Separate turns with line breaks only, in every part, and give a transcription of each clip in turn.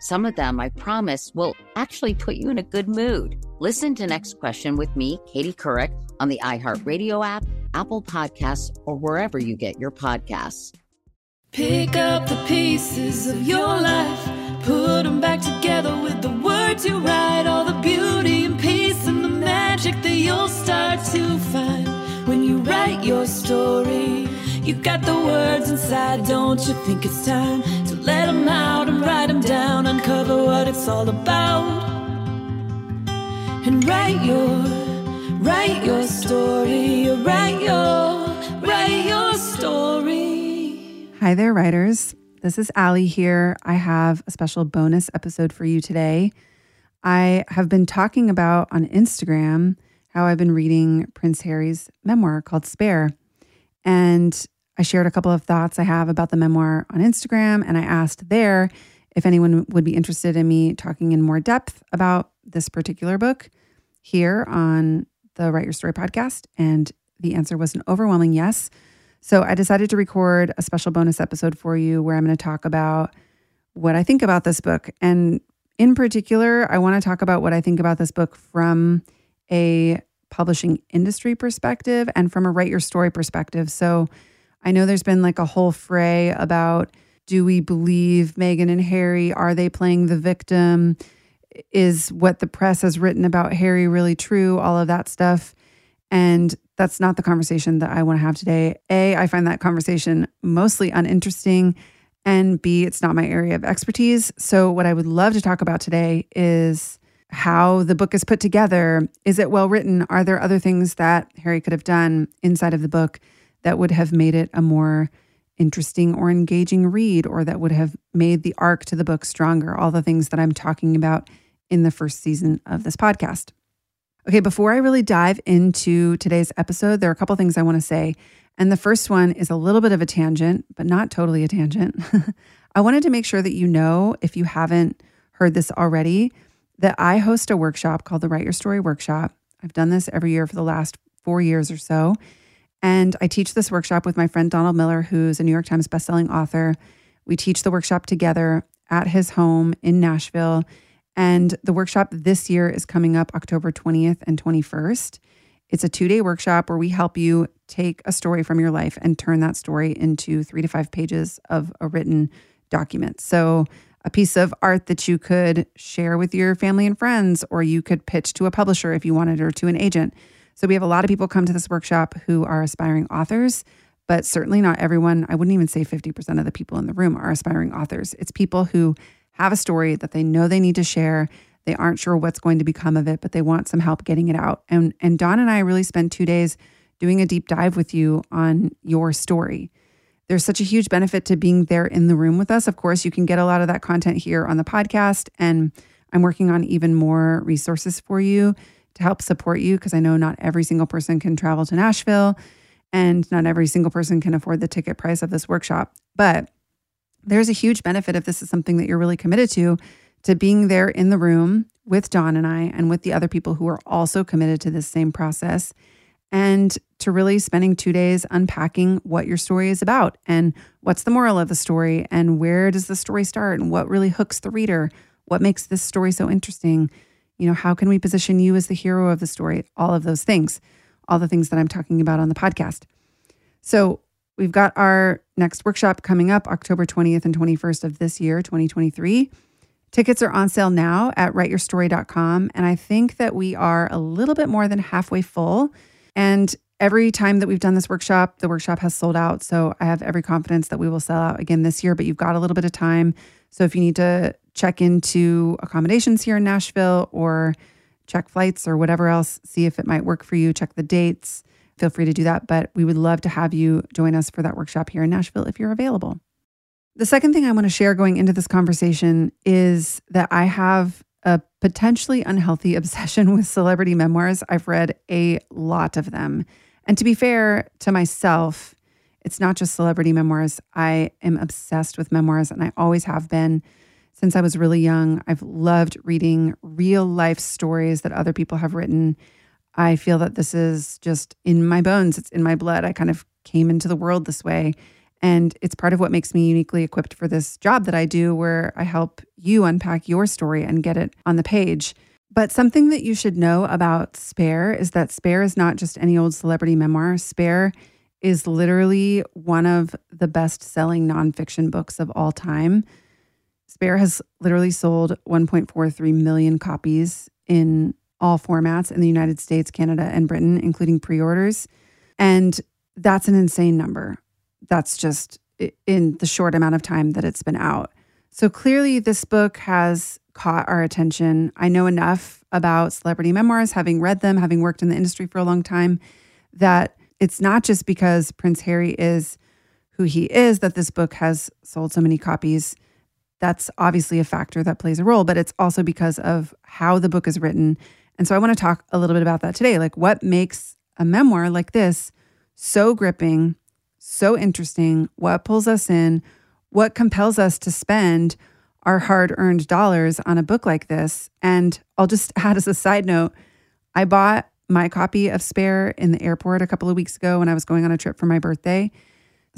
Some of them, I promise, will actually put you in a good mood. Listen to Next Question with me, Katie Couric, on the iHeartRadio app, Apple Podcasts, or wherever you get your podcasts.
Pick up the pieces of your life, put them back together with the words you write, all the beauty and peace and the magic that you'll start to find when you write your story. You've got the words inside, don't you think it's time let them out and write them down, uncover what it's all about, and write your, write your story, write your, write your story.
Hi there, writers. This is Allie here. I have a special bonus episode for you today. I have been talking about on Instagram how I've been reading Prince Harry's memoir called Spare. And I shared a couple of thoughts I have about the memoir on Instagram, and I asked there if anyone would be interested in me talking in more depth about this particular book here on the Write Your Story podcast. And the answer was an overwhelming yes. So I decided to record a special bonus episode for you where I'm going to talk about what I think about this book. And in particular, I want to talk about what I think about this book from a publishing industry perspective and from a write your story perspective. So I know there's been like a whole fray about do we believe Meghan and Harry? Are they playing the victim? Is what the press has written about Harry really true? All of that stuff. And that's not the conversation that I want to have today. A, I find that conversation mostly uninteresting. And B, it's not my area of expertise. So, what I would love to talk about today is how the book is put together. Is it well written? Are there other things that Harry could have done inside of the book that would have made it a more interesting or engaging read, or that would have made the arc to the book stronger? All the things that I'm talking about in the first season of this podcast. Okay, before I really dive into today's episode, there are a couple things I want to say. And the first one is a little bit of a tangent, but not totally a tangent. I wanted to make sure that you know, if you haven't heard this already, that I host a workshop called the Write Your Story Workshop. I've done this every year for the last four years or so. And I teach this workshop with my friend Donald Miller, who's a New York Times bestselling author. We teach the workshop together at his home in Nashville. And the workshop this year is coming up October 20th and 21st. It's a two day workshop where we help you take a story from your life and turn that story into three to five pages of a written document. So, a piece of art that you could share with your family and friends, or you could pitch to a publisher if you wanted, or to an agent. So, we have a lot of people come to this workshop who are aspiring authors, but certainly not everyone. I wouldn't even say 50% of the people in the room are aspiring authors. It's people who have a story that they know they need to share. They aren't sure what's going to become of it, but they want some help getting it out. And and Don and I really spent 2 days doing a deep dive with you on your story. There's such a huge benefit to being there in the room with us. Of course, you can get a lot of that content here on the podcast and I'm working on even more resources for you to help support you because I know not every single person can travel to Nashville and not every single person can afford the ticket price of this workshop. But there's a huge benefit if this is something that you're really committed to, to being there in the room with Don and I and with the other people who are also committed to this same process and to really spending two days unpacking what your story is about and what's the moral of the story and where does the story start and what really hooks the reader, what makes this story so interesting. You know, how can we position you as the hero of the story? All of those things, all the things that I'm talking about on the podcast. So, we've got our next workshop coming up October 20th and 21st of this year, 2023. Tickets are on sale now at writeyourstory.com. And I think that we are a little bit more than halfway full. And every time that we've done this workshop, the workshop has sold out. So I have every confidence that we will sell out again this year, but you've got a little bit of time. So if you need to check into accommodations here in Nashville or check flights or whatever else, see if it might work for you, check the dates, feel free to do that. But we would love to have you join us for that workshop here in Nashville if you're available. The second thing I want to share going into this conversation is that I have a potentially unhealthy obsession with celebrity memoirs. I've read a lot of them. And to be fair to myself, it's not just celebrity memoirs. I am obsessed with memoirs and I always have been since I was really young. I've loved reading real life stories that other people have written. I feel that this is just in my bones, it's in my blood. I kind of came into the world this way. And it's part of what makes me uniquely equipped for this job that I do, where I help you unpack your story and get it on the page. But something that you should know about Spare is that Spare is not just any old celebrity memoir. Spare is literally one of the best selling nonfiction books of all time. Spare has literally sold 1.43 million copies in all formats in the United States, Canada, and Britain, including pre orders. And that's an insane number that's just in the short amount of time that it's been out. So clearly, this book has caught our attention. I know enough about celebrity memoirs, having read them, having worked in the industry for a long time, that it's not just because Prince Harry is who he is that this book has sold so many copies. That's obviously a factor that plays a role, but it's also because of how the book is written. And so I want to talk a little bit about that today. Like, what makes a memoir like this so gripping so interesting, what pulls us in, what compels us to spend our hard earned dollars on a book like this. And I'll just add as a side note, I bought my copy of Spare in the airport a couple of weeks ago when I was going on a trip for my birthday.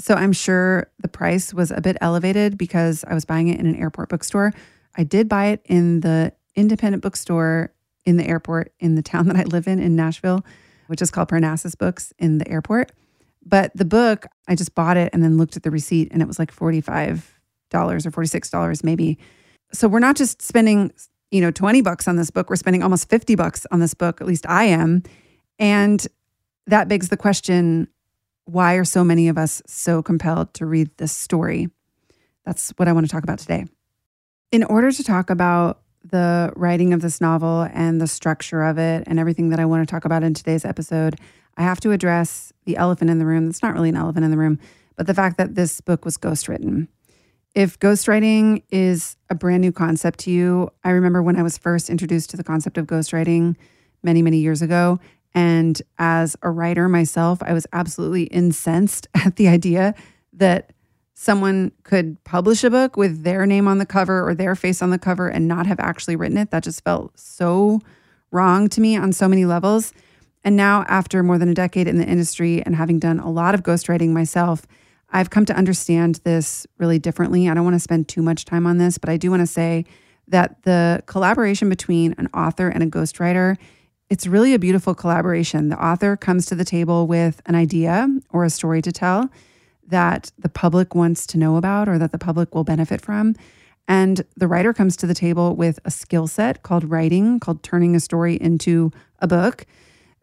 So I'm sure the price was a bit elevated because I was buying it in an airport bookstore. I did buy it in the independent bookstore in the airport in the town that I live in, in Nashville, which is called Parnassus Books in the airport. But the book, I just bought it and then looked at the receipt and it was like $45 or $46 maybe. So we're not just spending, you know, 20 bucks on this book, we're spending almost 50 bucks on this book, at least I am. And that begs the question, why are so many of us so compelled to read this story? That's what I want to talk about today. In order to talk about the writing of this novel and the structure of it and everything that I want to talk about in today's episode, I have to address the elephant in the room. It's not really an elephant in the room, but the fact that this book was ghostwritten. If ghostwriting is a brand new concept to you, I remember when I was first introduced to the concept of ghostwriting many, many years ago. And as a writer myself, I was absolutely incensed at the idea that someone could publish a book with their name on the cover or their face on the cover and not have actually written it. That just felt so wrong to me on so many levels. And now, after more than a decade in the industry and having done a lot of ghostwriting myself, I've come to understand this really differently. I don't want to spend too much time on this, but I do want to say that the collaboration between an author and a ghostwriter it's really a beautiful collaboration. The author comes to the table with an idea or a story to tell that the public wants to know about or that the public will benefit from. And the writer comes to the table with a skill set called writing, called turning a story into a book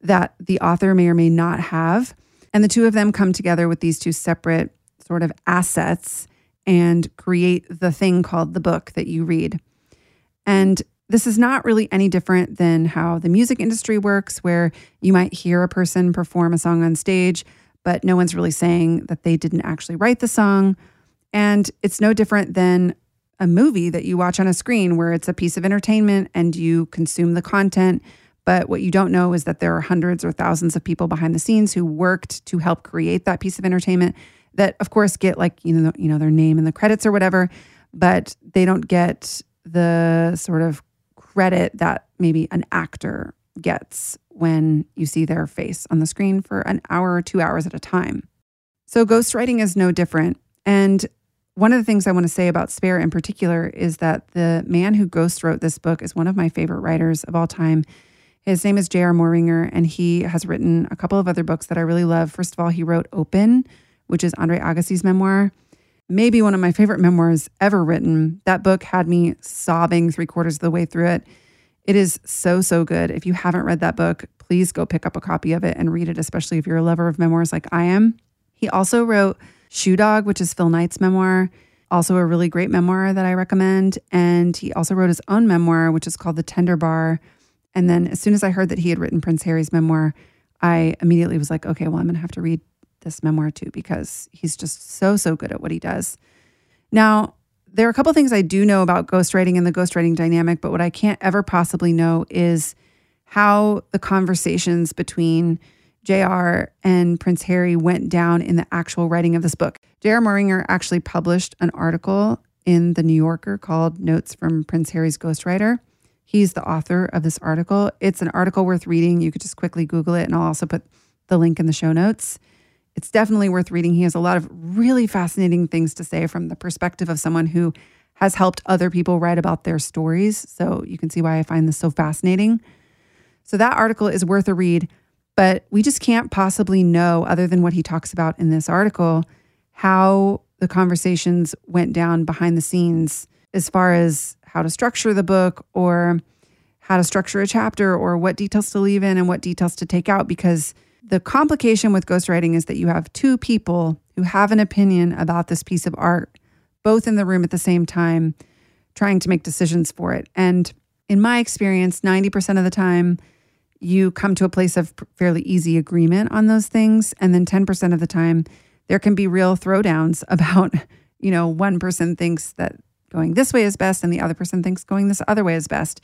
that the author may or may not have. And the two of them come together with these two separate sort of assets and create the thing called the book that you read. And this is not really any different than how the music industry works, where you might hear a person perform a song on stage, but no one's really saying that they didn't actually write the song. And it's no different than a movie that you watch on a screen where it's a piece of entertainment and you consume the content, but what you don't know is that there are hundreds or thousands of people behind the scenes who worked to help create that piece of entertainment that of course get like, you know, you know their name in the credits or whatever, but they don't get the sort of credit that maybe an actor gets when you see their face on the screen for an hour or two hours at a time. So, ghostwriting is no different. And one of the things I want to say about Spare in particular is that the man who ghost wrote this book is one of my favorite writers of all time. His name is J.R. Moehringer, and he has written a couple of other books that I really love. First of all, he wrote Open, which is Andre Agassi's memoir. Maybe one of my favorite memoirs ever written. That book had me sobbing three quarters of the way through it. It is so, so good. If you haven't read that book, please go pick up a copy of it and read it, especially if you're a lover of memoirs like I am. He also wrote Shoe Dog, which is Phil Knight's memoir, also a really great memoir that I recommend. And he also wrote his own memoir, which is called The Tender Bar. And then as soon as I heard that he had written Prince Harry's memoir, I immediately was like, okay, well, I'm going to have to read this memoir too because he's just so, so good at what he does. Now, there are a couple things I do know about ghostwriting and the ghostwriting dynamic, but what I can't ever possibly know is how the conversations between JR and Prince Harry went down in the actual writing of this book. J.R. Moehringer actually published an article in The New Yorker called Notes from Prince Harry's Ghostwriter. He's the author of this article. It's an article worth reading. You could just quickly Google it, and I'll also put the link in the show notes. It's definitely worth reading. He has a lot of really fascinating things to say from the perspective of someone who has helped other people write about their stories. So you can see why I find this so fascinating. So that article is worth a read. But we just can't possibly know, other than what he talks about in this article, how the conversations went down behind the scenes as far as how to structure the book or how to structure a chapter or what details to leave in and what details to take out. Because the complication with ghostwriting is that you have two people who have an opinion about this piece of art, both in the room at the same time, trying to make decisions for it. And in my experience, 90% of the time, you come to a place of fairly easy agreement on those things. And then 10% of the time, there can be real throwdowns about, you know, one person thinks that going this way is best and the other person thinks going this other way is best.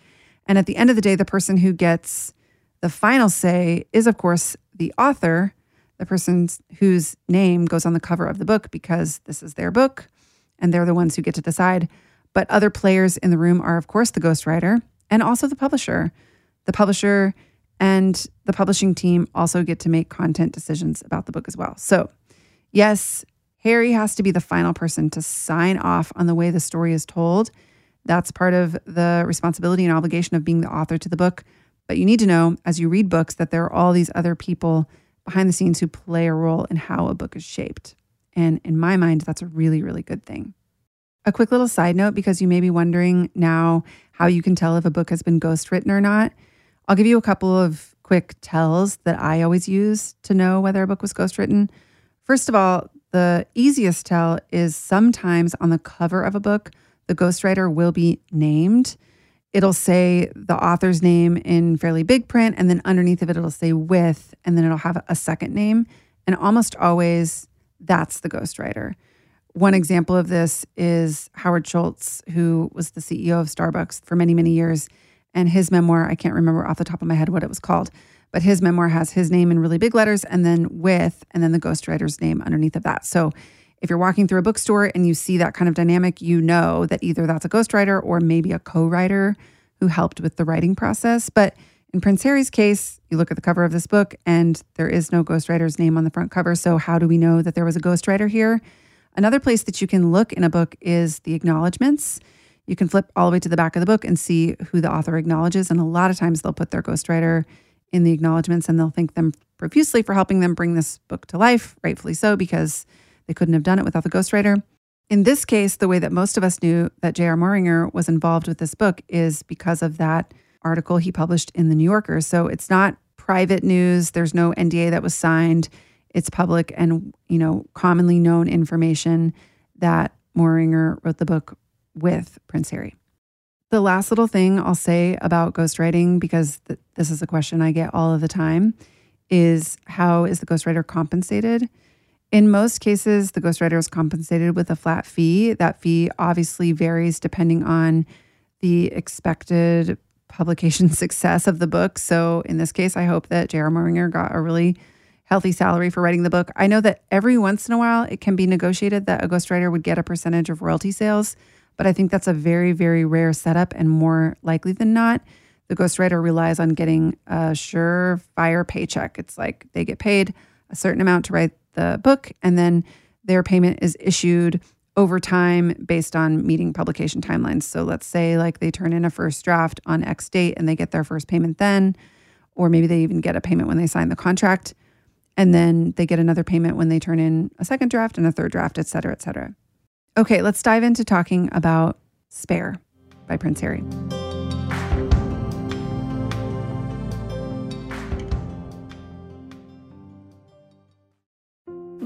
And at the end of the day, the person who gets the final say is, of course, the author, the person whose name goes on the cover of the book because this is their book and they're the ones who get to decide. But other players in the room are, of course, the ghostwriter and also the publisher. The publisher and the publishing team also get to make content decisions about the book as well. So, yes, Harry has to be the final person to sign off on the way the story is told. That's part of the responsibility and obligation of being the author to the book. But you need to know as you read books that there are all these other people behind the scenes who play a role in how a book is shaped. And in my mind, that's a really, really good thing. A quick little side note because you may be wondering now how you can tell if a book has been ghostwritten or not. I'll give you a couple of quick tells that I always use to know whether a book was ghostwritten. First of all, the easiest tell is sometimes on the cover of a book, the ghostwriter will be named. It'll say the author's name in fairly big print, and then underneath of it, it'll say with, and then it'll have a second name. And almost always, that's the ghostwriter. One example of this is Howard Schultz, who was the CEO of Starbucks for many, many years. And his memoir, I can't remember off the top of my head what it was called, but his memoir has his name in really big letters and then with, and then the ghostwriter's name underneath of that. So if you're walking through a bookstore and you see that kind of dynamic, you know that either that's a ghostwriter or maybe a co writer who helped with the writing process. But in Prince Harry's case, you look at the cover of this book and there is no ghostwriter's name on the front cover. So, how do we know that there was a ghostwriter here? Another place that you can look in a book is the acknowledgments you can flip all the way to the back of the book and see who the author acknowledges. And a lot of times they'll put their ghostwriter in the acknowledgments and they'll thank them profusely for helping them bring this book to life, rightfully so, because they couldn't have done it without the ghostwriter. In this case, the way that most of us knew that J.R. Moehringer was involved with this book is because of that article he published in the New Yorker. So it's not private news. There's no NDA that was signed. It's public and, you know, commonly known information that Moehringer wrote the book with Prince Harry. The last little thing I'll say about ghostwriting, because th- this is a question I get all of the time, is how is the ghostwriter compensated? In most cases, the ghostwriter is compensated with a flat fee. That fee obviously varies depending on the expected publication success of the book. So in this case, I hope that J.R. Moehringer got a really healthy salary for writing the book. I know that every once in a while it can be negotiated that a ghostwriter would get a percentage of royalty sales. But I think that's a very, very rare setup. And more likely than not, the ghostwriter relies on getting a surefire paycheck. It's like they get paid a certain amount to write the book, and then their payment is issued over time based on meeting publication timelines. So let's say like they turn in a first draft on X date and they get their first payment then, or maybe they even get a payment when they sign the contract. And then they get another payment when they turn in a second draft and a third draft, et cetera, et cetera. Okay, let's dive into talking about Spare by Prince Harry.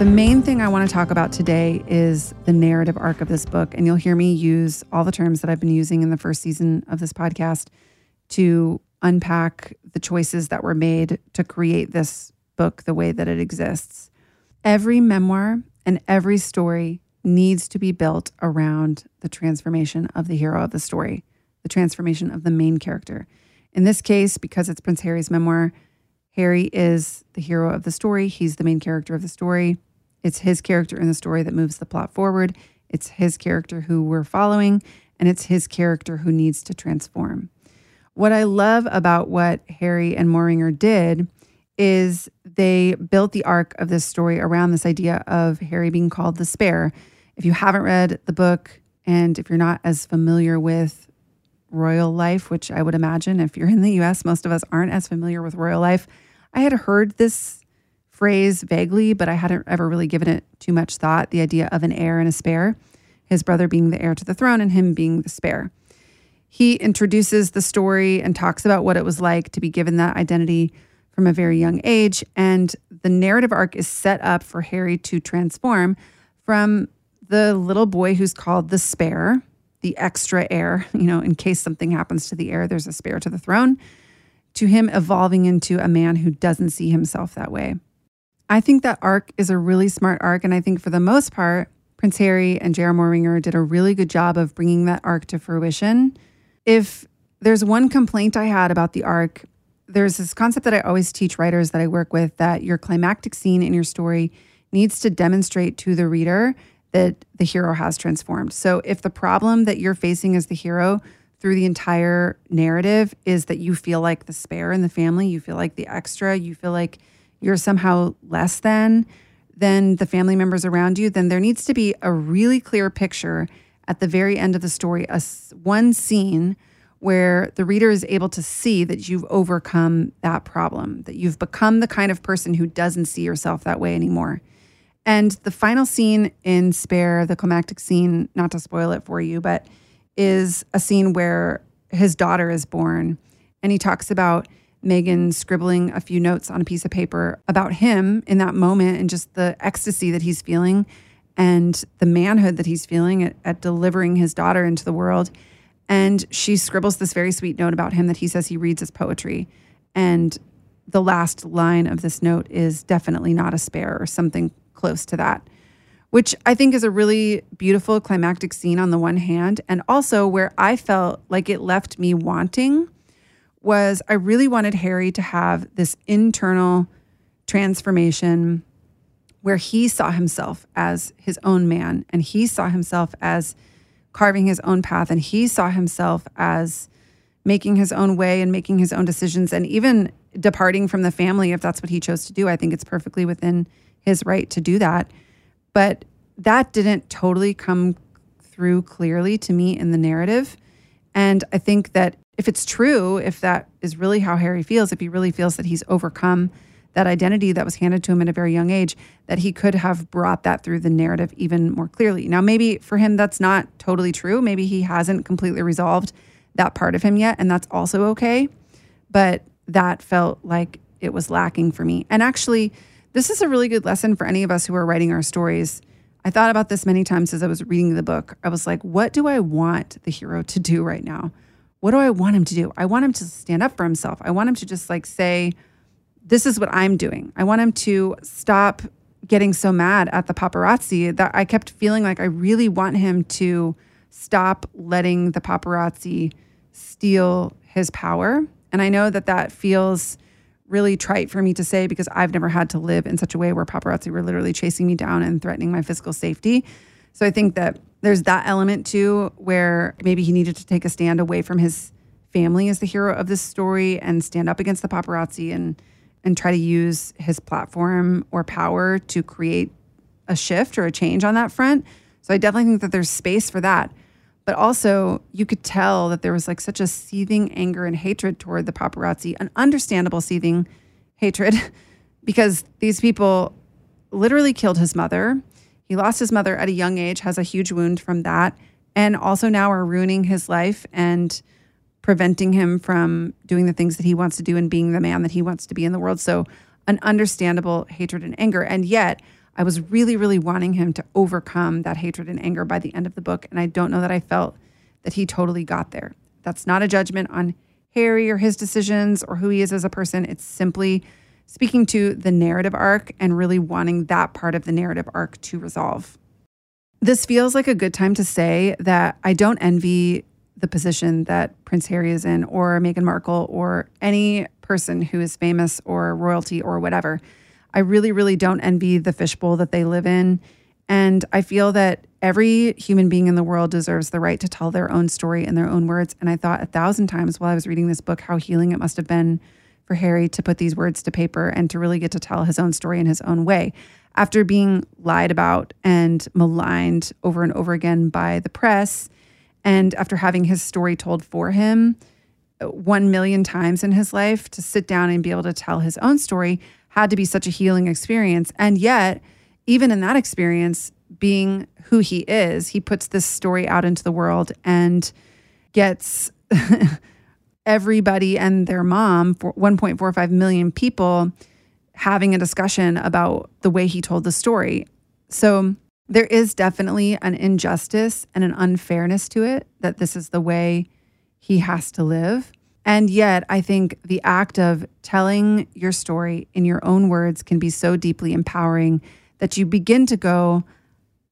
The main thing I want to talk about today is the narrative arc of this book. And you'll hear me use all the terms that I've been using in the first season of this podcast to unpack the choices that were made to create this book the way that it exists. Every memoir and every story needs to be built around the transformation of the hero of the story, the transformation of the main character. In this case, because it's Prince Harry's memoir, Harry is the hero of the story. He's the main character of the story. It's his character in the story that moves the plot forward. It's his character who we're following, and it's his character who needs to transform. What I love about what Harry and Moehringer did is they built the arc of this story around this idea of Harry being called the Spare. If you haven't read the book, and if you're not as familiar with royal life, which I would imagine if you're in the US, most of us aren't as familiar with royal life. I had heard this phrase vaguely, but I hadn't ever really given it too much thought the idea of an heir and a spare, his brother being the heir to the throne and him being the spare. He introduces the story and talks about what it was like to be given that identity from a very young age. And the narrative arc is set up for Harry to transform from the little boy who's called the spare, the extra heir, you know, in case something happens to the heir, there's a spare to the throne, to him evolving into a man who doesn't see himself that way. I think that arc is a really smart arc. And I think for the most part, Prince Harry and J.R. Moehringer did a really good job of bringing that arc to fruition. If there's one complaint I had about the arc, there's this concept that I always teach writers that I work with that your climactic scene in your story needs to demonstrate to the reader that the hero has transformed. So if the problem that you're facing as the hero through the entire narrative is that you feel like the spare in the family, you feel like the extra, you feel like you're somehow less than than the family members around you, then there needs to be a really clear picture at the very end of the story, a one scene where the reader is able to see that you've overcome that problem, that you've become the kind of person who doesn't see yourself that way anymore. And the final scene in Spare, the climactic scene, not to spoil it for you, but is a scene where his daughter is born. And he talks about Meghan scribbling a few notes on a piece of paper about him in that moment and just the ecstasy that he's feeling and the manhood that he's feeling at, at delivering his daughter into the world. And she scribbles this very sweet note about him that he says he reads as poetry. And the last line of this note is definitely not a spare or something close to that, which I think is a really beautiful climactic scene on the one hand. And also where I felt like it left me wanting was I really wanted Harry to have this internal transformation where he saw himself as his own man and he saw himself as carving his own path and he saw himself as making his own way and making his own decisions and even departing from the family if that's what he chose to do. I think it's perfectly within his right to do that. But that didn't totally come through clearly to me in the narrative. And I think that if it's true, if that is really how Harry feels, if he really feels that he's overcome that identity that was handed to him at a very young age, that he could have brought that through the narrative even more clearly. Now, maybe for him, that's not totally true. Maybe he hasn't completely resolved that part of him yet, and that's also okay. But that felt like it was lacking for me. And actually, this is a really good lesson for any of us who are writing our stories. I thought about this many times as I was reading the book. I was like, what do I want the hero to do right now? What do I want him to do? I want him to stand up for himself. I want him to just like say, this is what I'm doing. I want him to stop getting so mad at the paparazzi that I kept feeling like I really want him to stop letting the paparazzi steal his power. And I know that that feels really trite for me to say because I've never had to live in such a way where paparazzi were literally chasing me down and threatening my physical safety. So I think that there's that element too where maybe he needed to take a stand away from his family as the hero of this story and stand up against the paparazzi and and try to use his platform or power to create a shift or a change on that front. So I definitely think that there's space for that. But also, you could tell that there was like such a seething anger and hatred toward the paparazzi, an understandable seething hatred, because these people literally killed his mother. He lost his mother at a young age, has a huge wound from that, and also now are ruining his life and preventing him from doing the things that he wants to do and being the man that he wants to be in the world. So, an understandable hatred and anger. And yet, I was really, really wanting him to overcome that hatred and anger by the end of the book. And I don't know that I felt that he totally got there. That's not a judgment on Harry or his decisions or who he is as a person. It's simply speaking to the narrative arc and really wanting that part of the narrative arc to resolve. This feels like a good time to say that I don't envy the position that Prince Harry is in, or Meghan Markle, or any person who is famous or royalty or whatever. I really, really don't envy the fishbowl that they live in. And I feel that every human being in the world deserves the right to tell their own story in their own words. And I thought a thousand times while I was reading this book how healing it must have been for Harry to put these words to paper and to really get to tell his own story in his own way. After being lied about and maligned over and over again by the press, and after having his story told for him uh, one million times in his life, to sit down and be able to tell his own story had to be such a healing experience. And yet, even in that experience, being who he is, he puts this story out into the world and gets everybody and their mom, 1.45 million people, having a discussion about the way he told the story. So there is definitely an injustice and an unfairness to it that this is the way he has to live. And yet, I think the act of telling your story in your own words can be so deeply empowering that you begin to go,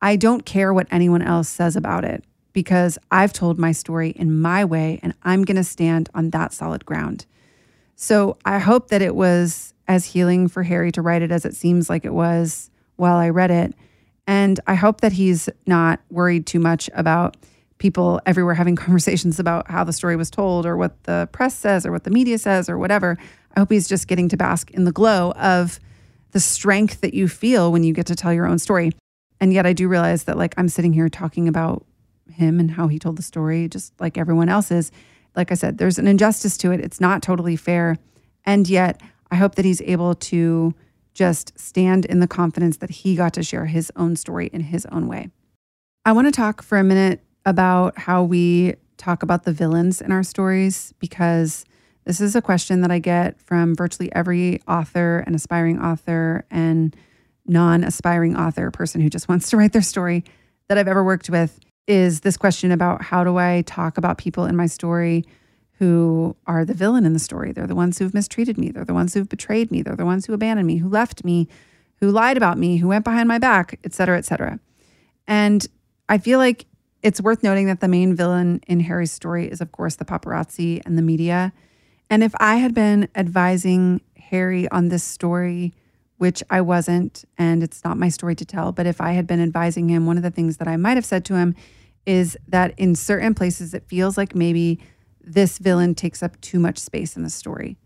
I don't care what anyone else says about it because I've told my story in my way and I'm going to stand on that solid ground. So I hope that it was as healing for Harry to write it as it seems like it was while I read it. And I hope that he's not worried too much about people everywhere having conversations about how the story was told or what the press says or what the media says or whatever. I hope he's just getting to bask in the glow of the strength that you feel when you get to tell your own story. And yet I do realize that like I'm sitting here talking about him and how he told the story just like everyone else is. Like I said, there's an injustice to it. It's not totally fair. And yet I hope that he's able to just stand in the confidence that he got to share his own story in his own way. I want to talk for a minute about how we talk about the villains in our stories because this is a question that I get from virtually every author and aspiring author and non aspiring author, person who just wants to write their story that I've ever worked with is this question about how do I talk about people in my story who are the villain in the story? They're the ones who've mistreated me. They're the ones who've betrayed me. They're the ones who abandoned me, who left me, who lied about me, who went behind my back, et cetera, et cetera. And I feel like it's worth noting that the main villain in Harry's story is, of course, the paparazzi and the media. And if I had been advising Harry on this story, which I wasn't, and it's not my story to tell, but if I had been advising him, one of the things that I might have said to him is that in certain places, it feels like maybe this villain takes up too much space in the story.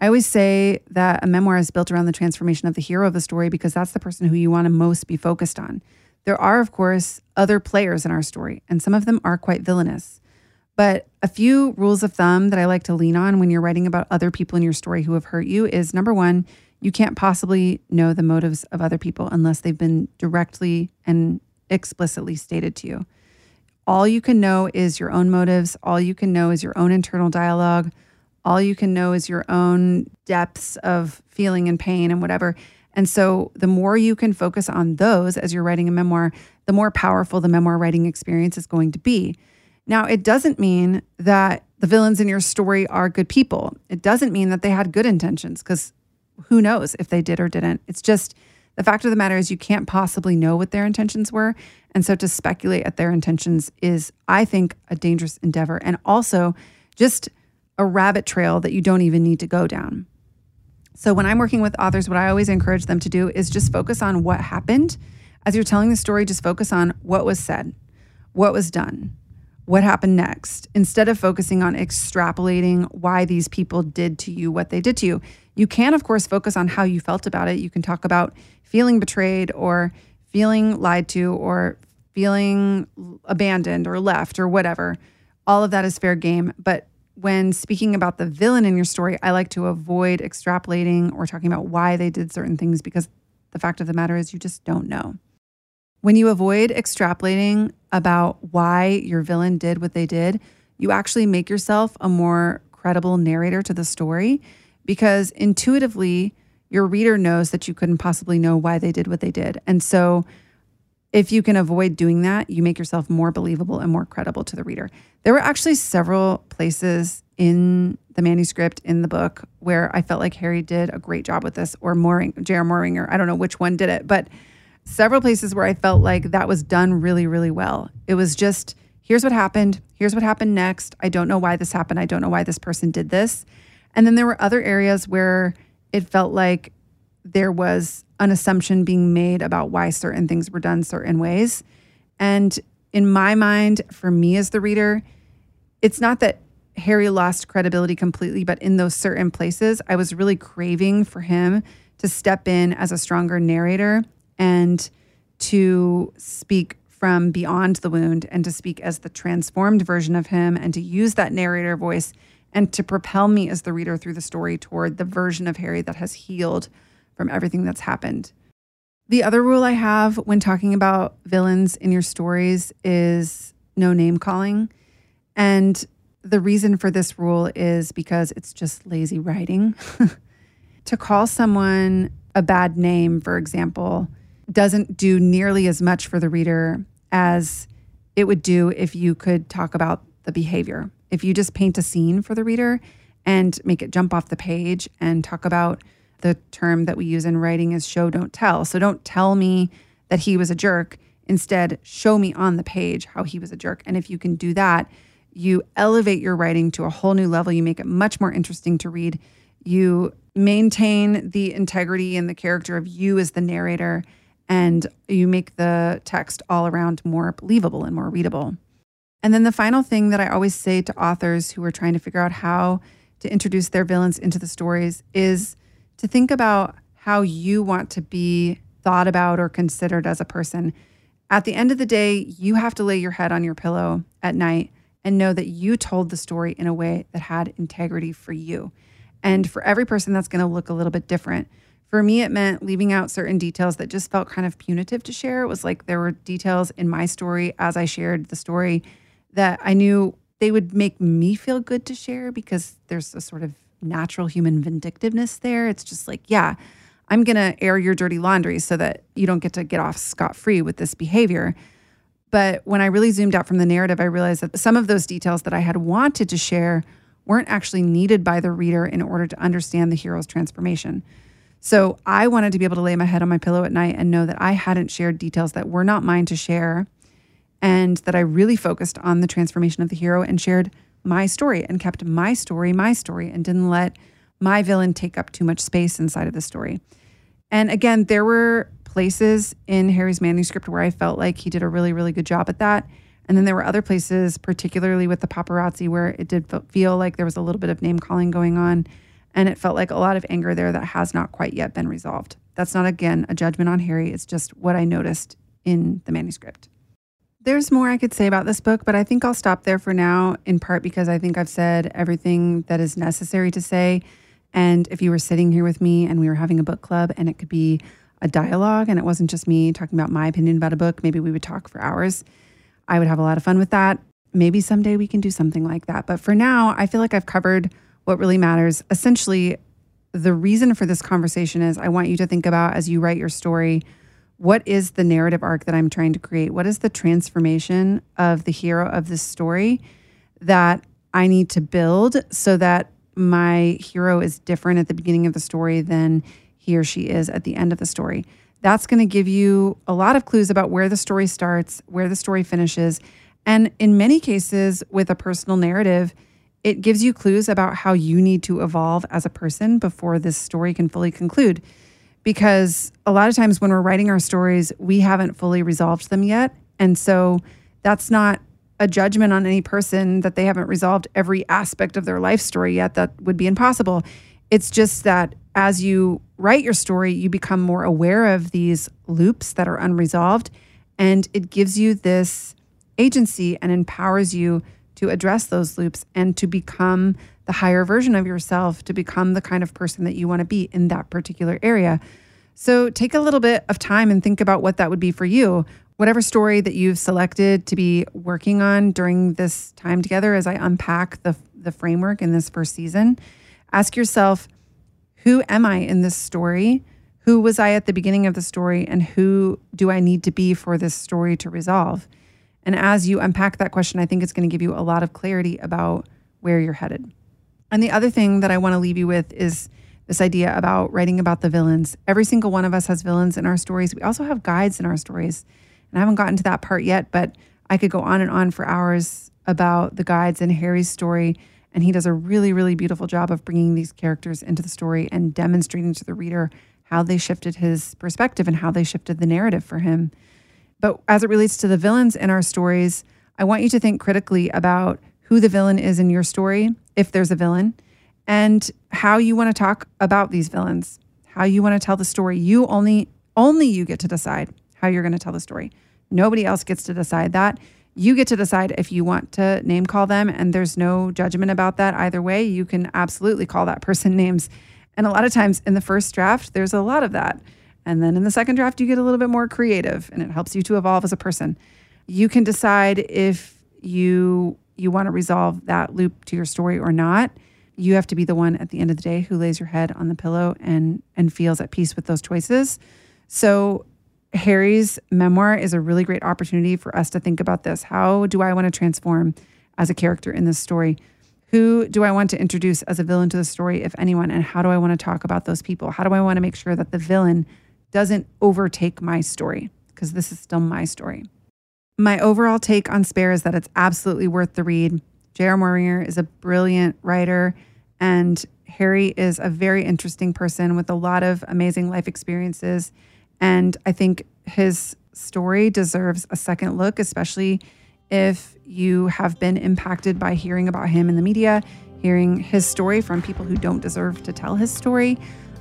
I always say that a memoir is built around the transformation of the hero of the story because that's the person who you want to most be focused on. There are, of course, other players in our story, and some of them are quite villainous. But a few rules of thumb that I like to lean on when you're writing about other people in your story who have hurt you is number one, you can't possibly know the motives of other people unless they've been directly and explicitly stated to you. All you can know is your own motives. All you can know is your own internal dialogue. All you can know is your own depths of feeling and pain and whatever. And so, the more you can focus on those as you're writing a memoir, the more powerful the memoir writing experience is going to be. Now, it doesn't mean that the villains in your story are good people. It doesn't mean that they had good intentions, because who knows if they did or didn't. It's just the fact of the matter is, you can't possibly know what their intentions were. And so, to speculate at their intentions is, I think, a dangerous endeavor and also just a rabbit trail that you don't even need to go down. So when I'm working with authors, what I always encourage them to do is just focus on what happened. As you're telling the story, just focus on what was said, what was done, what happened next, instead of focusing on extrapolating why these people did to you what they did to you. You can, of course, focus on how you felt about it. You can talk about feeling betrayed or feeling lied to or feeling abandoned or left or whatever. All of that is fair game. But when speaking about the villain in your story, I like to avoid extrapolating or talking about why they did certain things because the fact of the matter is you just don't know. When you avoid extrapolating about why your villain did what they did, you actually make yourself a more credible narrator to the story because intuitively your reader knows that you couldn't possibly know why they did what they did. And so if you can avoid doing that, you make yourself more believable and more credible to the reader. There were actually several places in the manuscript in the book where I felt like Harry did a great job with this, or Moring, J.R. Moehringer. I don't know which one did it, but several places where I felt like that was done really, really well. It was just here's what happened, here's what happened next. I don't know why this happened. I don't know why this person did this. And then there were other areas where it felt like there was an assumption being made about why certain things were done certain ways. And in my mind, for me as the reader, it's not that Harry lost credibility completely, but in those certain places, I was really craving for him to step in as a stronger narrator and to speak from beyond the wound and to speak as the transformed version of him and to use that narrator voice and to propel me as the reader through the story toward the version of Harry that has healed from everything that's happened. The other rule I have when talking about villains in your stories is no name calling. And the reason for this rule is because it's just lazy writing. to call someone a bad name, for example, doesn't do nearly as much for the reader as it would do if you could talk about the behavior. If you just paint a scene for the reader and make it jump off the page and talk about the term that we use in writing is show, don't tell. So don't tell me that he was a jerk. Instead, show me on the page how he was a jerk. And if you can do that, you elevate your writing to a whole new level. You make it much more interesting to read. You maintain the integrity and the character of you as the narrator, and you make the text all around more believable and more readable. And then the final thing that I always say to authors who are trying to figure out how to introduce their villains into the stories is to think about how you want to be thought about or considered as a person. At the end of the day, you have to lay your head on your pillow at night and know that you told the story in a way that had integrity for you. And for every person, that's going to look a little bit different. For me, it meant leaving out certain details that just felt kind of punitive to share. It was like there were details in my story as I shared the story that I knew they would make me feel good to share because there's a sort of natural human vindictiveness there. It's just like, yeah, I'm going to air your dirty laundry so that you don't get to get off scot free with this behavior. But when I really zoomed out from the narrative, I realized that some of those details that I had wanted to share weren't actually needed by the reader in order to understand the hero's transformation. So I wanted to be able to lay my head on my pillow at night and know that I hadn't shared details that were not mine to share and that I really focused on the transformation of the hero and shared my story and kept my story my story and didn't let my villain take up too much space inside of the story. And again, there were places in Harry's manuscript where I felt like he did a really, really good job at that. And then there were other places, particularly with the paparazzi, where it did feel like there was a little bit of name calling going on. And it felt like a lot of anger there that has not quite yet been resolved. That's not, again, a judgment on Harry. It's just what I noticed in the manuscript. There's more I could say about this book, but I think I'll stop there for now, in part because I think I've said everything that is necessary to say. And if you were sitting here with me and we were having a book club and it could be a dialogue and it wasn't just me talking about my opinion about a book, maybe we would talk for hours. I would have a lot of fun with that. Maybe someday we can do something like that. But for now, I feel like I've covered what really matters. Essentially, the reason for this conversation is I want you to think about as you write your story what is the narrative arc that I'm trying to create? What is the transformation of the hero of this story that I need to build so that my hero is different at the beginning of the story than he or she is at the end of the story? That's going to give you a lot of clues about where the story starts, where the story finishes. And in many cases, with a personal narrative, it gives you clues about how you need to evolve as a person before this story can fully conclude because a lot of times when we're writing our stories, we haven't fully resolved them yet. And so that's not a judgment on any person that they haven't resolved every aspect of their life story yet. That would be impossible. It's just that as you write your story, you become more aware of these loops that are unresolved. And it gives you this agency and empowers you to address those loops and to become the higher version of yourself to become the kind of person that you want to be in that particular area. So take a little bit of time and think about what that would be for you. Whatever story that you've selected to be working on during this time together as I unpack the the framework in this first season, ask yourself, who am I in this story? Who was I at the beginning of the story and who do I need to be for this story to resolve? And as you unpack that question, I think it's going to give you a lot of clarity about where you're headed. And the other thing that I want to leave you with is this idea about writing about the villains. Every single one of us has villains in our stories. We also have guides in our stories. And I haven't gotten to that part yet, but I could go on and on for hours about the guides in Harry's story. And he does a really, really beautiful job of bringing these characters into the story and demonstrating to the reader how they shifted his perspective and how they shifted the narrative for him. But as it relates to the villains in our stories, I want you to think critically about who the villain is in your story, if there's a villain, and how you want to talk about these villains, how you want to tell the story. You only only you get to decide how you're going to tell the story. Nobody else gets to decide that. You get to decide if you want to name call them, and there's no judgment about that either way. You can absolutely call that person names. And a lot of times in the first draft, there's a lot of that. And then in the second draft, you get a little bit more creative and it helps you to evolve as a person. You can decide if you you want to resolve that loop to your story or not, you have to be the one at the end of the day who lays your head on the pillow and and feels at peace with those choices. So Harry's memoir is a really great opportunity for us to think about this. How do I want to transform as a character in this story? Who do I want to introduce as a villain to the story, if anyone? And how do I want to talk about those people? How do I want to make sure that the villain doesn't overtake my story? Because this is still my story. My overall take on Spare is that it's absolutely worth the read. J.R. Moehringer is a brilliant writer, and Harry is a very interesting person with a lot of amazing life experiences. And I think his story deserves a second look, especially if you have been impacted by hearing about him in the media, hearing his story from people who don't deserve to tell his story.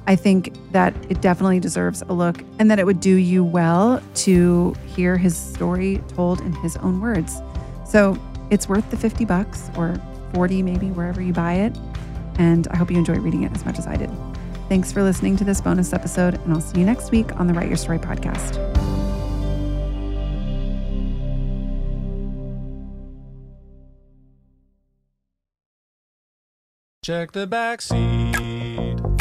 I think that it definitely deserves a look and that it would do you well to hear his story told in his own words. So it's worth the 50 bucks or 40 maybe wherever you buy it. And I hope you enjoy reading it as much as I did. Thanks for listening to this bonus episode, and I'll see you next week on the Write Your Story podcast.
Check the back seat.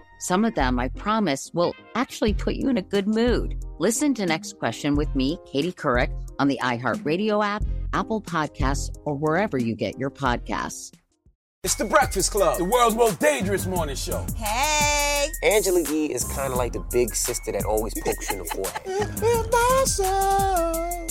Some of them, I promise, will actually put you in a good mood. Listen to Next Question with me, Katie Couric, on the iHeartRadio app, Apple Podcasts, or wherever you get your podcasts.
It's the Breakfast Club, the world's most dangerous morning show.
Hey!
Angela Yee is kind of like the big sister that always pokes you in the forehead.